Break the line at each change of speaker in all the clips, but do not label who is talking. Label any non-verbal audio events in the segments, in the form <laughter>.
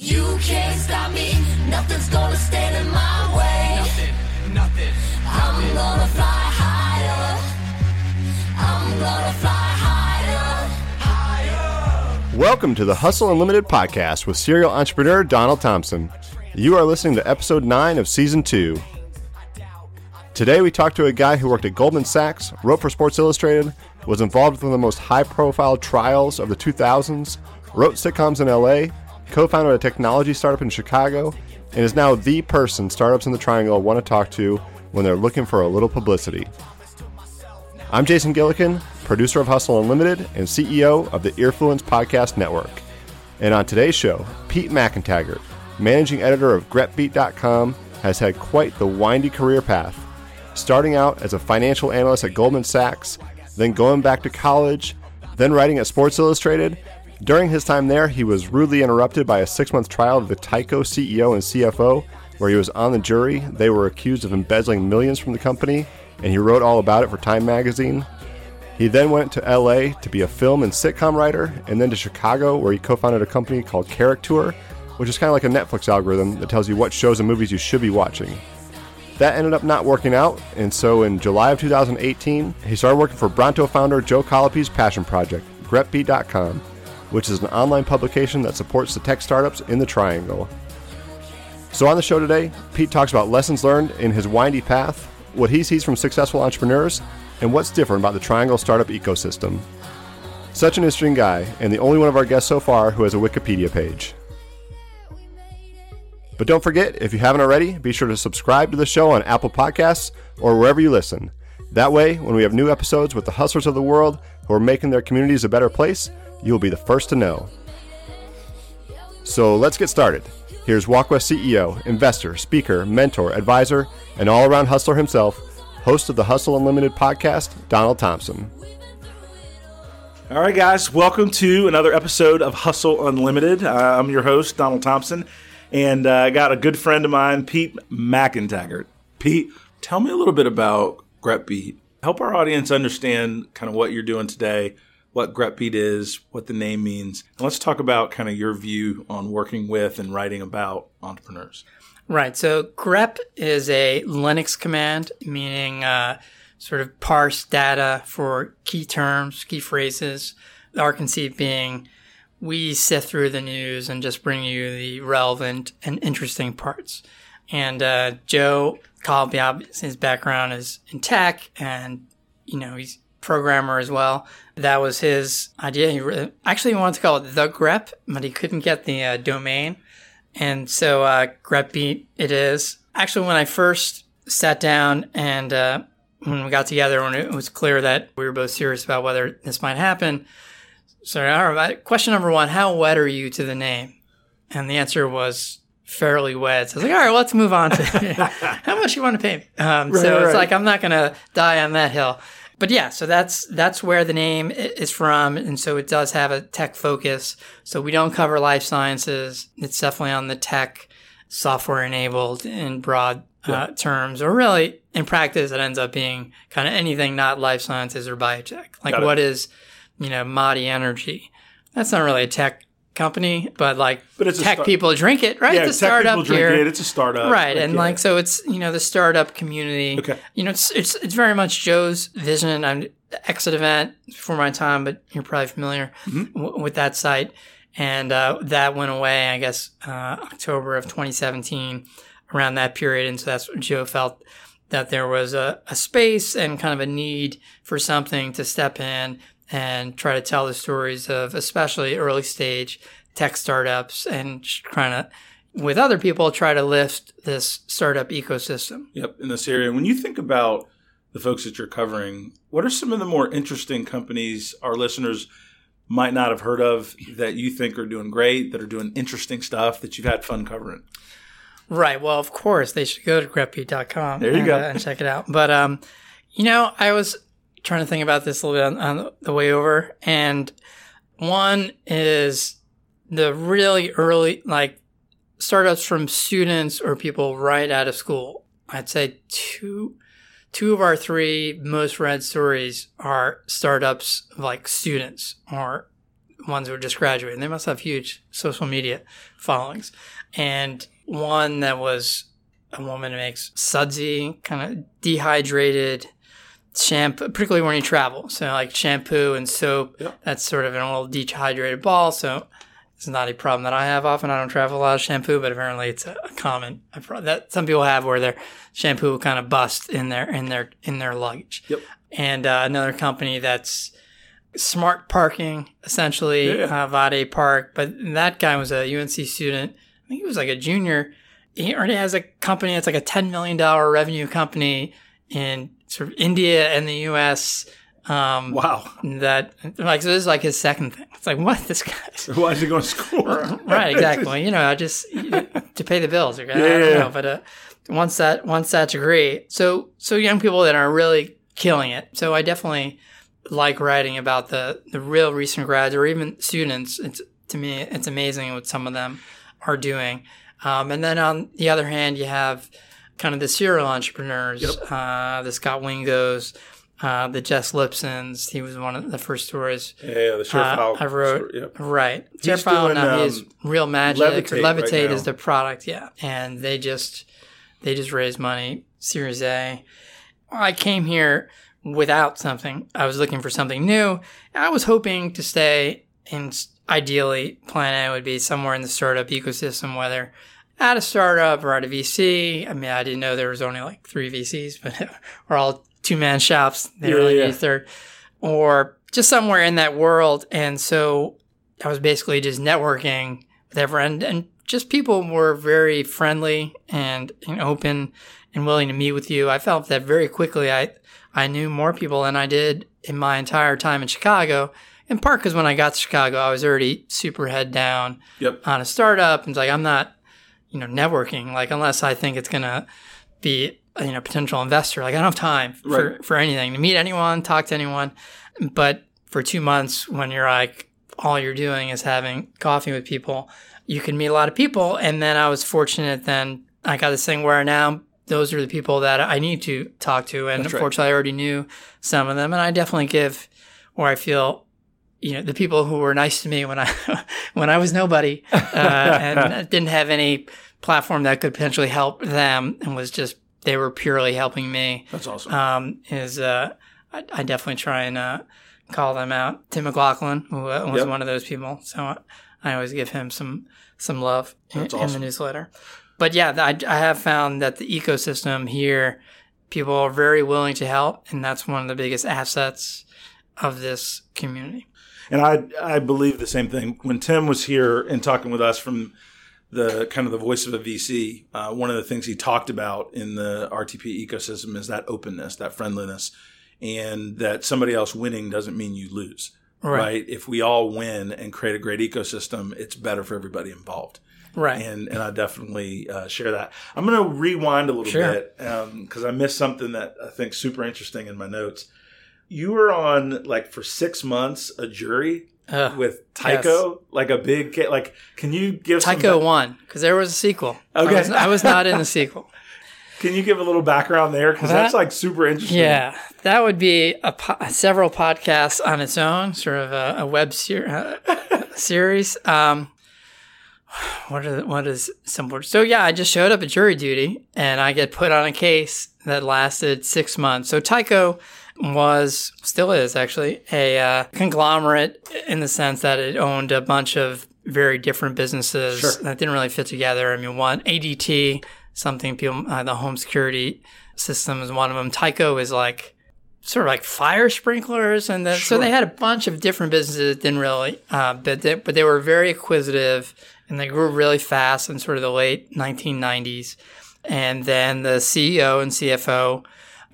You can't stop me, nothing's gonna stand in my way.
Nothing, nothing.
I'm gonna fly higher. I'm gonna fly higher.
Higher.
Welcome to the Hustle Unlimited podcast with serial entrepreneur Donald Thompson. You are listening to episode 9 of season 2. Today we talk to a guy who worked at Goldman Sachs, wrote for Sports Illustrated, was involved with one of the most high profile trials of the 2000s, wrote sitcoms in LA, co founded a technology startup in Chicago, and is now the person startups in the Triangle want to talk to when they're looking for a little publicity. I'm Jason Gillikin, producer of Hustle Unlimited and CEO of the Earfluence Podcast Network. And on today's show, Pete McEntegart, managing editor of GrepBeat.com, has had quite the windy career path. Starting out as a financial analyst at Goldman Sachs, then going back to college, then writing at Sports Illustrated. During his time there, he was rudely interrupted by a six month trial of the Tyco CEO and CFO, where he was on the jury. They were accused of embezzling millions from the company, and he wrote all about it for Time magazine. He then went to LA to be a film and sitcom writer, and then to Chicago, where he co founded a company called CharacTour, which is kind of like a Netflix algorithm that tells you what shows and movies you should be watching. That ended up not working out, and so in July of 2018, he started working for Bronto founder Joe Colopy's passion project, GrepBeat.com, which is an online publication that supports the tech startups in the Triangle. So on the show today, Pete talks about lessons learned in his windy path, what he sees from successful entrepreneurs, and what's different about the Triangle startup ecosystem. Such an interesting guy, and the only one of our guests so far who has a Wikipedia page. But don't forget, if you haven't already, be sure to subscribe to the show on Apple Podcasts or wherever you listen. That way, when we have new episodes with the hustlers of the world who are making their communities a better place, you'll be the first to know. So let's get started. Here's WalkWest CEO, investor, speaker, mentor, advisor, and all around hustler himself, host of the Hustle Unlimited podcast, Donald Thompson.
All right, guys, welcome to another episode of Hustle Unlimited. Uh, I'm your host, Donald Thompson, and uh, I got a good friend of mine, Pete McEntegart. Pete, tell me a little bit about GrepBeat. Help our audience understand kind of what you're doing today, what GrepBeat is, what the name means. And let's talk about kind of your view on working with and writing about entrepreneurs.
Right. So grep is a Linux command, meaning uh, sort of parse data for key terms, key phrases. Our conceit being we sift through the news and just bring you the relevant and interesting parts. And uh, Joe Colopy, his background is in tech, and you know he's programmer as well. That was his idea. He re- actually wanted to call it the grep, but he couldn't get the uh, domain. And so uh, GrepBeat it is. Actually, when I first sat down and uh, when we got together, when it was clear that we were both serious about whether this might happen, so all right, question number one, how wed are you to the name? And the answer was fairly wed. So I was like, all right, well, let's move on to <laughs> <laughs> how much you want to pay me. Um,
Right,
so it's
right.
like, I'm not going to die on that hill. But yeah, so that's that's where the name is from, and so it does have a tech focus. So we don't cover life sciences. It's definitely on the tech, software enabled in broad uh, terms, or really in practice, it ends up being kind of anything not life sciences or biotech. Like what is, you know, Mati Energy? That's not really a tech company, but like
But it's
tech
start-
people drink it, right?
Yeah,
it's a
tech
startup
people drink
here
it. It's a startup,
right and
yeah.
like so it's you know the startup community
Okay.
you know it's it's, it's very much joe's vision i'm exit event for my time but you're probably familiar
Mm-hmm.
w- with that site and uh, that went away i guess uh, october of 2017 around that period and so that's what joe felt that there was a, a space and kind of a need for something to step in and try to tell the stories of especially early stage tech startups and trying to with other people try to lift this startup ecosystem
Yep, in this area. When you think about the folks that you're covering, what are some of the more interesting companies our listeners might not have heard of that you think are doing great, that are doing interesting stuff that you've had fun covering?
Right. Well, of course, they should go to grepbeat.com
There you
and,
go.
uh, and check it out. But, um, you know, I was trying to think about this a little bit on, on the way over. And one is the really early, like startups from students or people right out of school. I'd say two, two of our three most read stories are startups like students or ones who are just graduating. They must have huge social media followings. And one that was a woman who makes sudsy, kind of dehydrated shampoo, particularly when you travel. So like shampoo and soap,
Yep.
that's sort of an old dehydrated ball. So it's not a problem that I have often. I don't travel a lot of shampoo, but apparently it's a, a common a pro- that some people have where their shampoo will kind of bust in their in their in their luggage.
Yep.
And uh, another company that's smart parking, essentially,
Yeah.
uh, Vade Park. But that guy was a UNC student. I think he was like a junior. He already has a company that's like a $10 million revenue company in sort of India and the US. Um,
Wow.
That, like, so this is like his second thing. It's like, what? <laughs> This guy.
Why is he going to school? <laughs>
right, exactly. <laughs> You know, I just to pay the bills. Okay? I
Yeah,
don't
yeah.
know, but uh, once that once that's great. So so young people that are really killing it. So I definitely like writing about the the real recent grads or even students. It's to me, it's amazing what some of them are doing. Um, and then on the other hand, you have kind of the serial entrepreneurs, uh, the Scott Wingos, uh, the Jess Lipsons. He was one of the first stories
Yeah, the short
uh. I wrote
yep.
right. File
doing,
now
um,
is Real Magnet.
Levitate right
Levitate
now.
is the product, yeah. And they just they just raised money, Series A. I came here without something. I was looking for something new. I was hoping to stay in ideally plan A would be somewhere in the startup ecosystem, whether at a startup or at a VC. I mean, I didn't know there was only like three VCs, but <laughs> we're all two man shops. They
Yeah,
really
yeah.
need a third, or just somewhere in that world. And so I was basically just networking with everyone, and just people were very friendly and, and open and willing to meet with you. I felt that very quickly. I I knew more people than I did in my entire time in Chicago. In part because when I got to Chicago, I was already super head down
Yep.
on a startup. And it's like I'm not, you know, networking. Like unless I think it's gonna be you know potential investor. Like I don't have time for
Right.
for anything to meet anyone, talk to anyone. But for two months, when you're like all you're doing is having coffee with people, you can meet a lot of people. And then I was fortunate. Then I got this thing where now those are the people that I need to talk to, and
That's right.
unfortunately, I already knew some of them. And I definitely give where I feel you know the people who were nice to me when I <laughs> when I was nobody <laughs> uh, and didn't have any platform that could potentially help them and was just they were purely helping me
That's awesome.
um, is uh, I, I definitely try and uh, call them out. Tim McLaughlin who uh, was
Yep.
one of those people, so I always give him some some love in,
That's
in the newsletter. But yeah, I, I have found that the ecosystem here, people are very willing to help, and that's one of the biggest assets of this community.
And I I believe the same thing. When Tim was here and talking with us from the kind of the voice of a VC, uh, one of the things he talked about in the RTP ecosystem is that openness, that friendliness, and that somebody else winning doesn't mean you lose.
Right.
Right. If we all win and create a great ecosystem, it's better for everybody involved.
Right.
And and I definitely uh, share that. I'm going to rewind a little
Sure.
bit because I missed something that I think super interesting in my notes. You were on like for six months a jury
Ugh,
with Tyco, like a big like. Can you give some Tyco
won because there was a sequel.
Okay.
I was, I was not in the <laughs> sequel.
Can you give a little background there because that's like super interesting.
Yeah, that would be a po- several podcasts on its own, sort of a, a web ser- uh, <laughs> series. Um, what are the, what is simple? So yeah, I just showed up at jury duty, and I get put on a case that lasted six months. So Tyco was still is actually a uh, conglomerate in the sense that it owned a bunch of very different businesses
Sure.
that didn't really fit together. I mean, one ADT, something people uh, the home security system is one of them. Tyco is like sort of like fire sprinklers, and then, so they had a bunch of different businesses that didn't really, uh, but they, but they were very acquisitive and they grew really fast in sort of the late 1990s. And then the CEO and CFO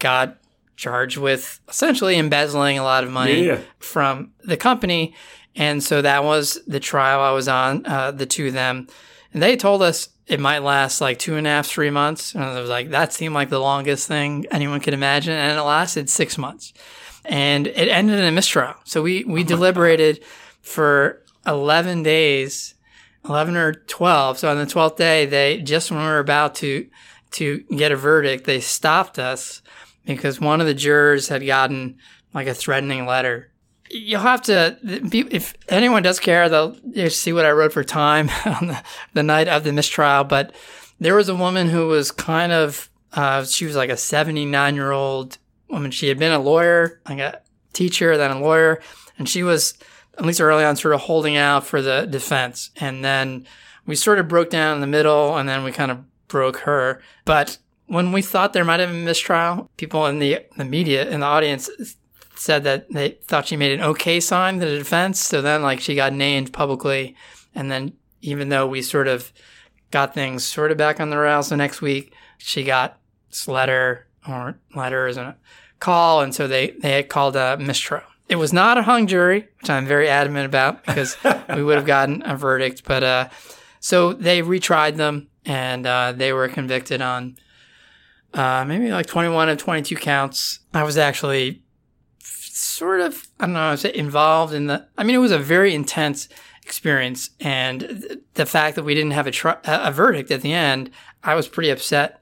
got charged with essentially embezzling a lot of money
Yeah.
from the company. And so that was the trial I was on, uh, the two of them. And they told us it might last like two and a half, three months. And I was like, that seemed like the longest thing anyone could imagine. And it lasted six months. And it ended in a mistrial. So we, we deliberated for 11 days, 11 or 12. So on the 12th day, they just when we were about to, to get a verdict, they stopped us because one of the jurors had gotten like a threatening letter. You'll have to, if anyone does care, they'll see what I wrote for Time <laughs> on the, the night of the mistrial. But there was a woman who was kind of, uh, she was like a 79 year old woman. She had been a lawyer, like a teacher, then a lawyer, and she was, at least early on, sort of holding out for the defense. And then we sort of broke down in the middle, and then we kind of broke her. But when we thought there might have been a mistrial, people in the the media in the audience said that they thought she made an okay sign to the defense. So then, like, she got named publicly, and then even though we sort of got things sort of back on the rails the next week, she got this letter or letters and a call, and so they they had called a mistrial. It was not a hung jury, which I'm very adamant about because we would have gotten a verdict. But uh, so they retried them, and uh, they were convicted on uh, maybe like 21 and 22 counts. I was actually sort of, I don't know, I was involved in the, I mean, it was a very intense experience. And th- the fact that we didn't have a, tri- a verdict at the end, I was pretty upset.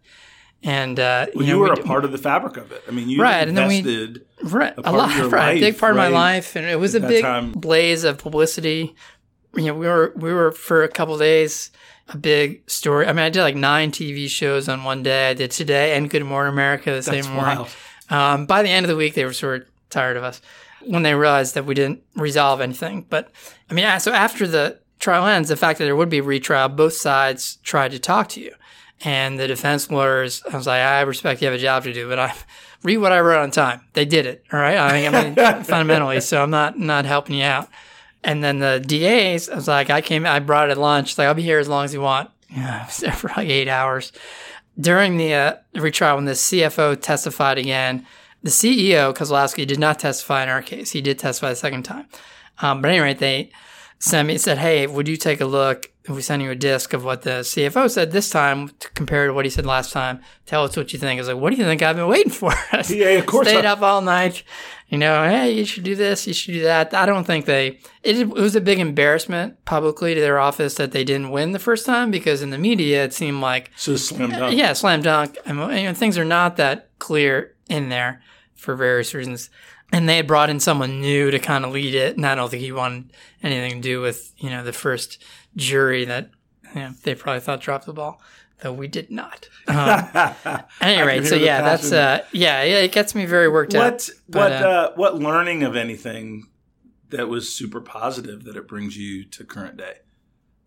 And, uh,
Well,
know,
you were
we
a part of the fabric of it. I mean, you
Right, and then we- right,
a
a, lot, right, a big
life,
part of my life, and it was a big
time.
blaze of publicity. You know, we were we were for a couple days a big story. I mean, I did like nine TV shows on one day. I did Today and Good Morning America the
That's
same morning.
wild.
Um, by the end of the week, they were sort of tired of us when they realized that we didn't resolve anything. But I mean, so after the trial ends, the fact that there would be a retrial, both sides tried to talk to you. And the defense lawyers, I was like, I respect you have a job to do, but I read what I wrote on time. They did it. All right. I mean, I mean <laughs> fundamentally, so I'm not, not helping you out. And then the DAs, I was like, I came, I brought it at lunch. Like, I'll be here as long as you want. Yeah, <laughs> I was there for like eight hours. During the uh, retrial, when the CFO testified again, the CEO, Kozlowski, did not testify in our case. He did testify the second time. Um, but anyway, they sent me, said, hey, would you take a look if we send you a disc of what the CFO said this time to compare to what he said last time? Tell us what you think. I was like, what do you think I've been waiting for? <laughs>
Yeah, of course
Stayed
I-
up all night. You know, hey, you should do this, you should do that. I don't think they. It, it was a big embarrassment publicly to their office that they didn't win the first time because in the media it seemed like
So slam dunk.
yeah, slam dunk. I mean, you know, things are not that clear in there for various reasons. And they had brought in someone new to kind of lead it, and I don't think he wanted anything to do with you know the first jury that you know, they probably thought dropped the ball, though we did not. <laughs> Um, anyway, so yeah, that's uh, yeah, yeah, it gets me very worked up.
What
But,
what
uh,
uh, what learning of anything that was super positive that it brings you to current day?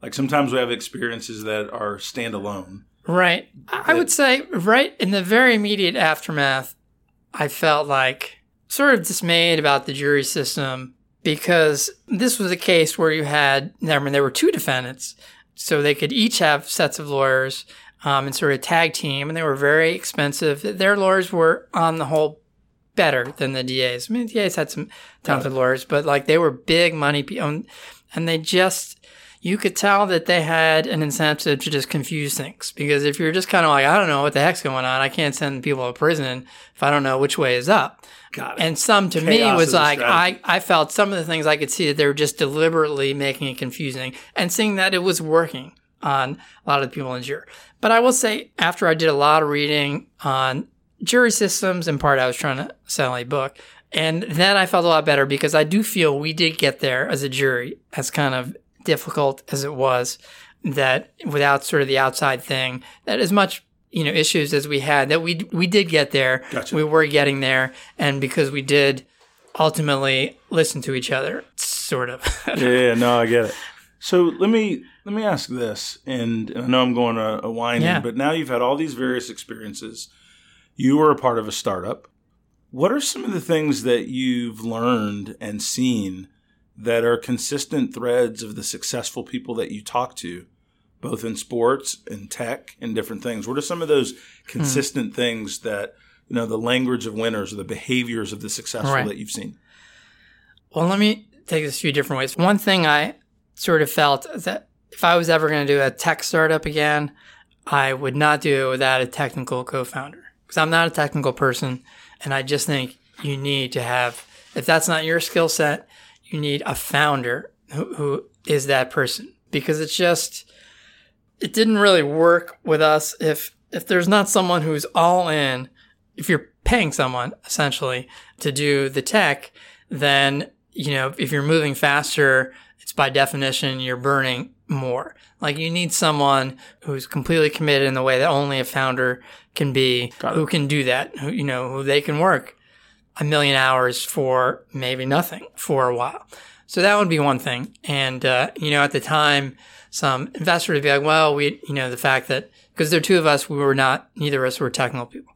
Like sometimes we have experiences that are standalone.
Right. I would say, right in the very immediate aftermath, I felt like sort of dismayed about the jury system because this was a case where you had, I mean, there were two defendants, so they could each have sets of lawyers um, and sort of a tag team, and they were very expensive. Their lawyers were, on the whole, better than the DAs. I mean, the DAs had some talented lawyers, but like they were big money people, and, and they just, you could tell that they had an incentive to just confuse things. Because if you're just kind of like, I don't know what the heck's going on, I can't send people to prison if I don't know which way is up.
It.
And some to me was like, I. I felt some of the things I could see that they were just deliberately making it confusing and seeing that it was working on a lot of the people in the jury. But I will say, after I did a lot of reading on jury systems, in part I was trying to sell a book, and then I felt a lot better because I do feel we did get there as a jury, as kind of difficult as it was, that without sort of the outside thing, that as much you know issues as we had, that we we did get there.
Gotcha.
We were getting there, and because we did ultimately listen to each other, sort of. <laughs>
yeah, yeah, no, I get it. So let me let me ask this, and, I know I'm going a, a winding,
Yeah.
but now you've had all these various experiences. You were a part of a startup. What are some of the things that you've learned and seen that are consistent threads of the successful people that you talk to, both in sports and tech and different things? What are some of those hmm. consistent things that you know the language of winners or the behaviors of the successful
Right.
that you've seen?
Well, let me take this a few different ways. One thing I sort of felt that if I was ever going to do a tech startup again, I would not do it without a technical co-founder because I'm not a technical person, and I just think you need to have. If that's not your skill set, you need a founder who, who is that person because it's just it didn't really work with us if if there's not someone who's all in if you're paying someone essentially to do the tech then you know if you're moving faster it's by definition you're burning more. Like you need someone who's completely committed in the way that only a founder can be who can do that who you know who they can work a million hours for maybe nothing for a while. So that would be one thing. And, uh, you know, at the time, some investor would be like, well, we, you know, the fact that, because there are two of us, we were not, neither of us were technical people.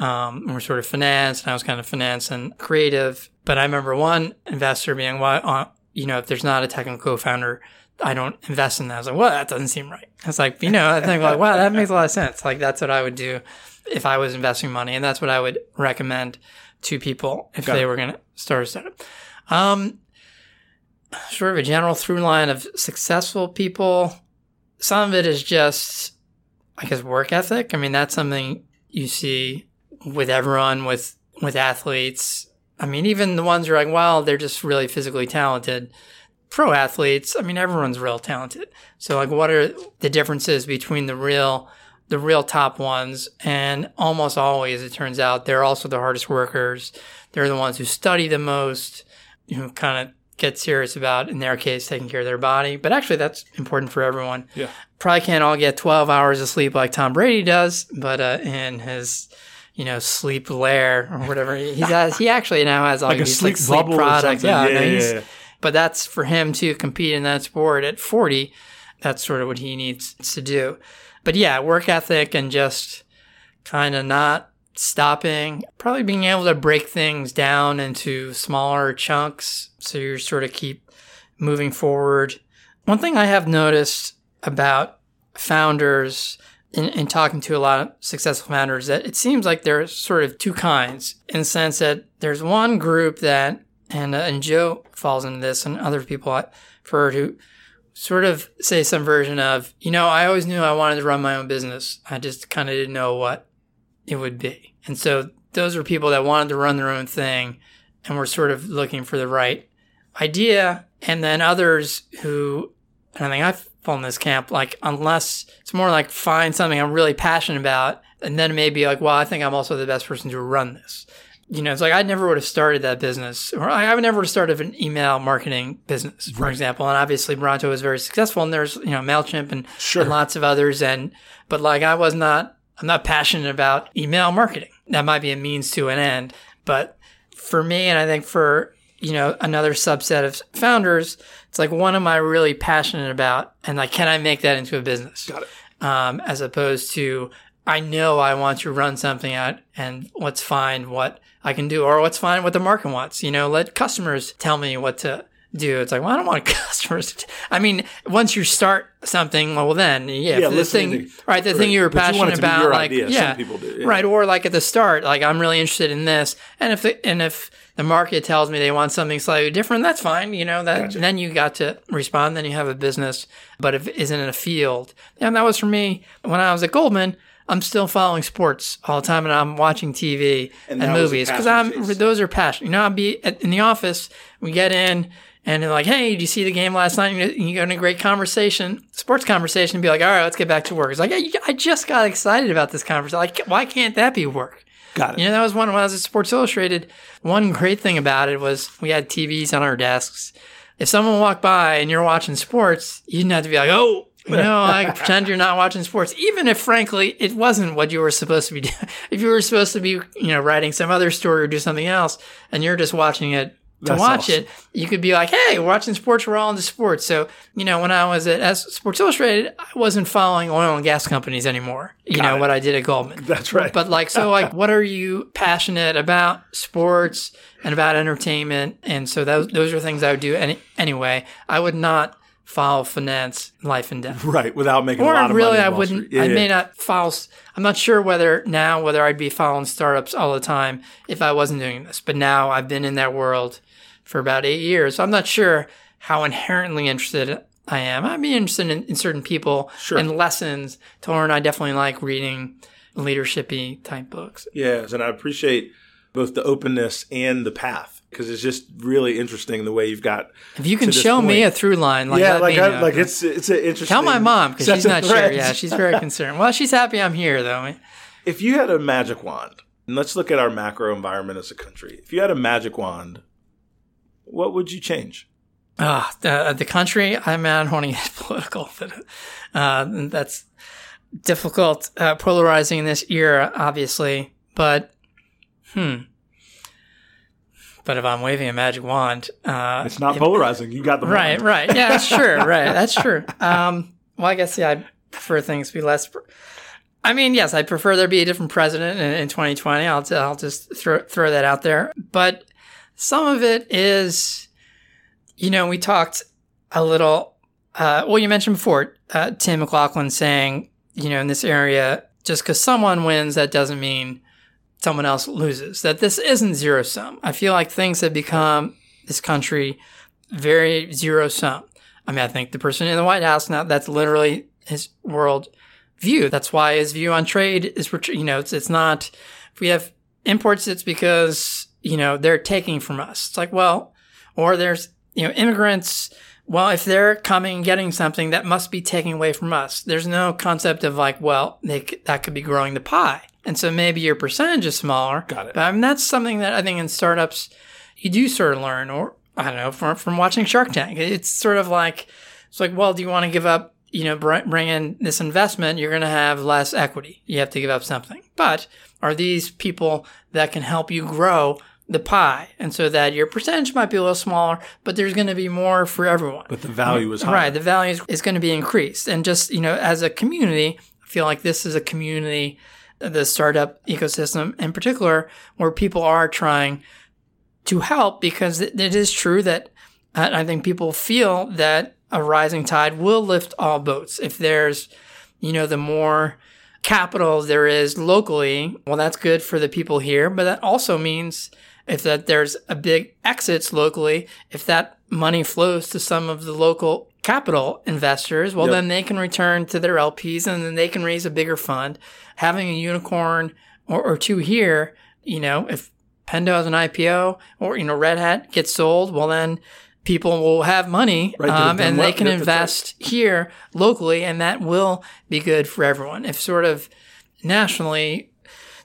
Um, we we're sort of finance, and I was kind of finance and creative. But I remember one investor being, well, uh, you know, if there's not a technical co-founder, I don't invest in that. I was like, well, that doesn't seem right. I was like, you know, I think like, wow, that makes a lot of sense. Like that's what I would do if I was investing money, and that's what I would recommend to people if
Got
they
it.
were going to start a startup. Um, sort of a general through line of successful people. Some of it is just, I guess, work ethic. I mean, that's something you see with everyone, with with athletes. I mean, even the ones who are like, well, they're just really physically talented. Pro athletes, I mean, everyone's real talented. So, like, what are the differences between the real, the real top ones? And almost always, it turns out, they're also the hardest workers. They're the ones who study the most, who kind of get serious about, in their case, taking care of their body. But actually, that's important for everyone.
Yeah.
Probably can't all get 12 hours of sleep like Tom Brady does, but uh, in his, you know, sleep lair or whatever he has, he actually now has all
Like a
these
sleep
like sleep products. Yeah,
Yeah,
no,
yeah, yeah.
But that's for him to compete in that sport at 40. That's sort of what he needs to do. But yeah, work ethic and just kind of not stopping, probably being able to break things down into smaller chunks so you sort of keep moving forward. One thing I have noticed about founders in, in talking to a lot of successful founders that it seems like there's sort of two kinds in the sense that there's one group that, and, uh, and Joe falls into this and other people I've heard who sort of say some version of, you know, I always knew I wanted to run my own business. I just kind of didn't know what it would be. And so those were people that wanted to run their own thing and were sort of looking for the right idea. And then others who, and I think I've fallen in this camp, like, unless it's more like find something I'm really passionate about, and then maybe like, well, I think I'm also the best person to run this. You know, it's like I never would have started that business, or I I would never would have started an email marketing business, for example. And obviously, Bronto was very successful, and there's you know Mailchimp and,
Sure.
and lots of others. And but like I was not, I'm not passionate about email marketing. That might be a means to an end, but for me, and I think for you know another subset of founders, it's like what am I really passionate about, and like can I make that into a business?
Got it.
um, as opposed to I know I want to run something out and let's find what I can do or let's find what the market wants. You know, let customers tell me what to do. It's like, well, I don't want <laughs> customers. To I mean, once you start something, well, then yeah,
Yeah,
thing,
to-
right, the thing you were
you
passionate about, like
idea.
Yeah,
people do, yeah.
right, or like at the start, like I'm really interested in this, and if the and if the market tells me they want something slightly different, that's fine. You know that then you got to respond. Then you have a business, but if it isn't in a field, and that was for me when I was at Goldman. I'm still following sports all the time, and I'm watching TV
And
and,
that was a
movies because I'm those are passion. You know, I'll be at, in the office. We get in, and they're like, "Hey, did you see the game last night?" And you, go in a great conversation, sports conversation, and be like, "All right, let's get back to work." It's like, I just got excited about this conversation. Like, why can't that be work?"
Got it.
You know, that was one when I was at Sports Illustrated. One great thing about it was we had TVs on our desks. If someone walked by and you're watching sports, you didn't have to be like, "Oh." You know, like <laughs> pretend you're not watching sports, even if frankly it wasn't what you were supposed to be <laughs> doing. If you were supposed to be, you know, writing some other story or do something else, and you're just watching it to
That's
watch
awesome.
it, you could be like, "Hey, we're watching sports. We're all into sports." So, you know, when I was at S- Sports Illustrated, I wasn't following oil and gas companies anymore. You know
it.
what I did at Goldman. <laughs>
That's right.
But like, so like, what are you passionate about? Sports and about entertainment, and so those those are things I would do any, anyway. I would not follow finance, life and death.
right, without making a lot of
really,
money. on
I wouldn't.
Yeah,
I
yeah.
may not follow. I'm not sure whether now whether I'd be following startups all the time if I wasn't doing this. But now I've been in that world for about eight years. So I'm not sure how inherently interested I am. I'd be interested in, in certain people
Sure.
and lessons to learn. I definitely like reading leadershipy type books.
Yes, and I appreciate both the openness and the path because it's just really interesting the way you've got.
If you can show me a through line, like
yeah, like I, like it's it's an interesting.
Tell my mom because she's not sure. Yeah, she's very concerned. Well, she's happy I'm here though.
If you had a magic wand, and let's look at our macro environment as a country. If you had a magic wand, what would you change?
Ah, the, the country. I'm to get <laughs> political, but uh, that's difficult, uh, polarizing in this era, obviously. But hmm. But if I'm waving a magic wand, uh,
It's not polarizing. You got the
right,
wand.
right, yeah, that's true, <laughs> right, that's true. Um, well, I guess yeah, I prefer things to be less. pr- I mean, yes, I prefer there be a different president in, in 2020. I'll I'll just throw throw that out there. But some of it is, you know, we talked a little. Uh, well, you mentioned before uh, Tim McLaughlin saying, you know, in this area, just because someone wins, that doesn't mean someone else loses. That this isn't zero sum. I feel like things have become this country very zero sum. I mean, I think the person in the White House now, that's literally his world view. That's why his view on trade is, you know, it's, it's not, if we have imports, it's because, you know, they're taking from us. It's like, well, or there's, you know, immigrants. Well, if they're coming and getting something, that must be taking away from us. There's no concept of like, well, they, that could be growing the pie. And so maybe your percentage is smaller.
Got it.
But I mean, that's something that I think in startups, you do sort of learn, or I don't know, from, from watching Shark Tank. It's sort of like, it's like, well, do you want to give up, you know, br- bring in this investment? You're going to have less equity. You have to give up something. But are these people that can help you grow the pie? And so that your percentage might be a little smaller, but there's going to be more for everyone.
But the value is high.
Right. The value is, is going to be increased. And just, you know, as a community, I feel like this is a community, the startup ecosystem in particular, where people are trying to help because it, it is true that I think people feel that a rising tide will lift all boats. If there's, you know, the more capital there is locally, well, that's good for the people here. But that also means if that there's a big exits locally, if that money flows to some of the local capital investors, well,
Yep.
then they can return to their LPs and then they can raise a bigger fund. Having a unicorn or, or two here, you know, if Pendo has an IPO or, you know, Red Hat gets sold, well, then people will have money
Right,
um, and they can
that's right.
invest here locally, and that will be good for everyone. If sort of nationally,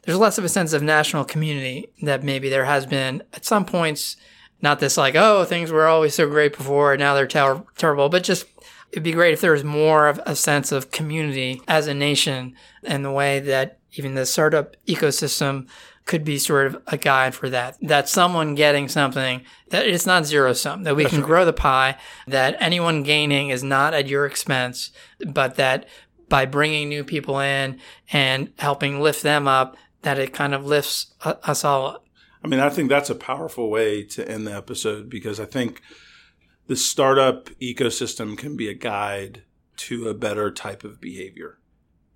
there's less of a sense of national community that maybe there has been at some points. Not this like, oh, things were always so great before, and now they're ter- terrible, but just it'd be great if there was more of a sense of community as a nation and the way that even the startup ecosystem could be sort of a guide for that. That someone getting something that it's not zero sum, that we can grow the pie, that anyone gaining is not at your expense, but that by bringing new people in and helping lift them up, that it kind of lifts us all up.
I mean, I think that's a powerful way to end the episode because I think the startup ecosystem can be a guide to a better type of behavior.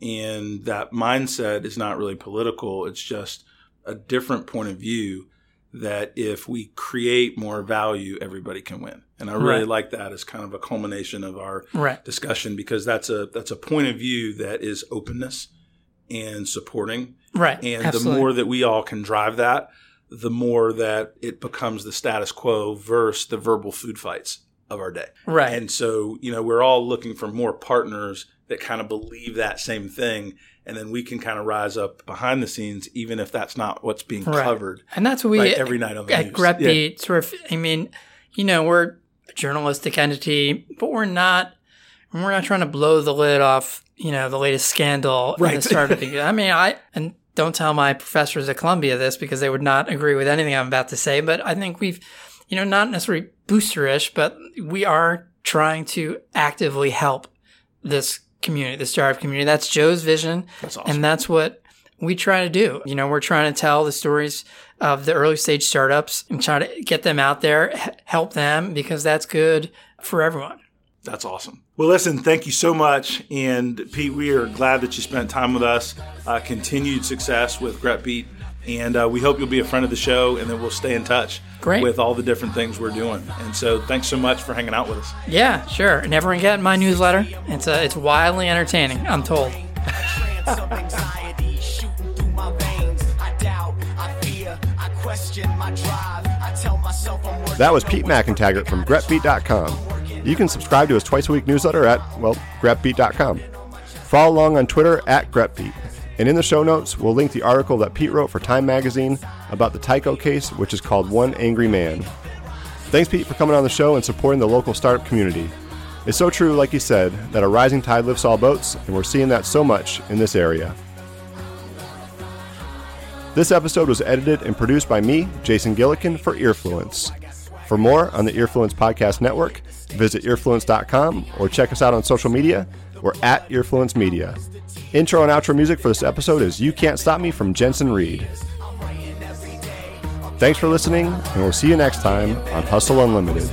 And that mindset is not really political, it's just a different point of view that if we create more value, everybody can win. And I really
Right.
like that as kind of a culmination of our
Right.
discussion because that's a that's a point of view that is openness and supporting.
Right.
And
Absolutely.
the more that we all can drive that, the more that it becomes the status quo versus the verbal food fights of our day.
Right.
And so, you know, we're all looking for more partners that kind of believe that same thing. And then we can kind of rise up behind the scenes, even if that's not what's being
Right.
covered.
And that's what we
Like every night on the
at
news.
Grep
Yeah.
Sort of. I mean, you know, we're a journalistic entity, but we're not. We're not trying to blow the lid off. You know, the latest scandal in
Right.
the start of the. <laughs> I mean, I and don't tell my professors at Columbia this because they would not agree with anything I'm about to say. But I think we've, you know, not necessarily boosterish, but we are trying to actively help this community, the startup community. That's Joe's vision.
That's awesome.
And that's what we try to do. You know, we're trying to tell the stories of the early stage startups and try to get them out there, help them because that's good for everyone.
That's awesome. Well, listen, thank you so much. And Pete, we are glad that you spent time with us. Uh, continued success with Grep Beat. And uh, we hope you'll be a friend of the show and then we'll stay in touch
Great.
with all the different things we're doing. And so thanks so much for hanging out with us.
Yeah, sure. And everyone get my newsletter. It's uh, it's wildly entertaining. I'm told.
trance of anxiety shooting through my veins. I doubt, I fear, I question my drive. I tell myself I'm worth
That was Pete McEntegart from GrepBeat.com. You can subscribe to his twice a week newsletter at, well, GrepBeat.com. Follow along on Twitter at GretBeat. And in the show notes, we'll link the article that Pete wrote for Time Magazine about the Tyco case, which is called One Angry Man. Thanks, Pete, for coming on the show and supporting the local startup community. It's so true, like you said, that a rising tide lifts all boats, and we're seeing that so much in this area. This episode was edited and produced by me, Jason Gillikin, for Earfluence. For more on the Earfluence Podcast Network, visit earfluence.com or check us out on social media. We're at Earfluence Media. Intro and outro music for this episode is You Can't Stop Me from Jensen Reed. Thanks for listening, and we'll see you next time on Hustle Unlimited.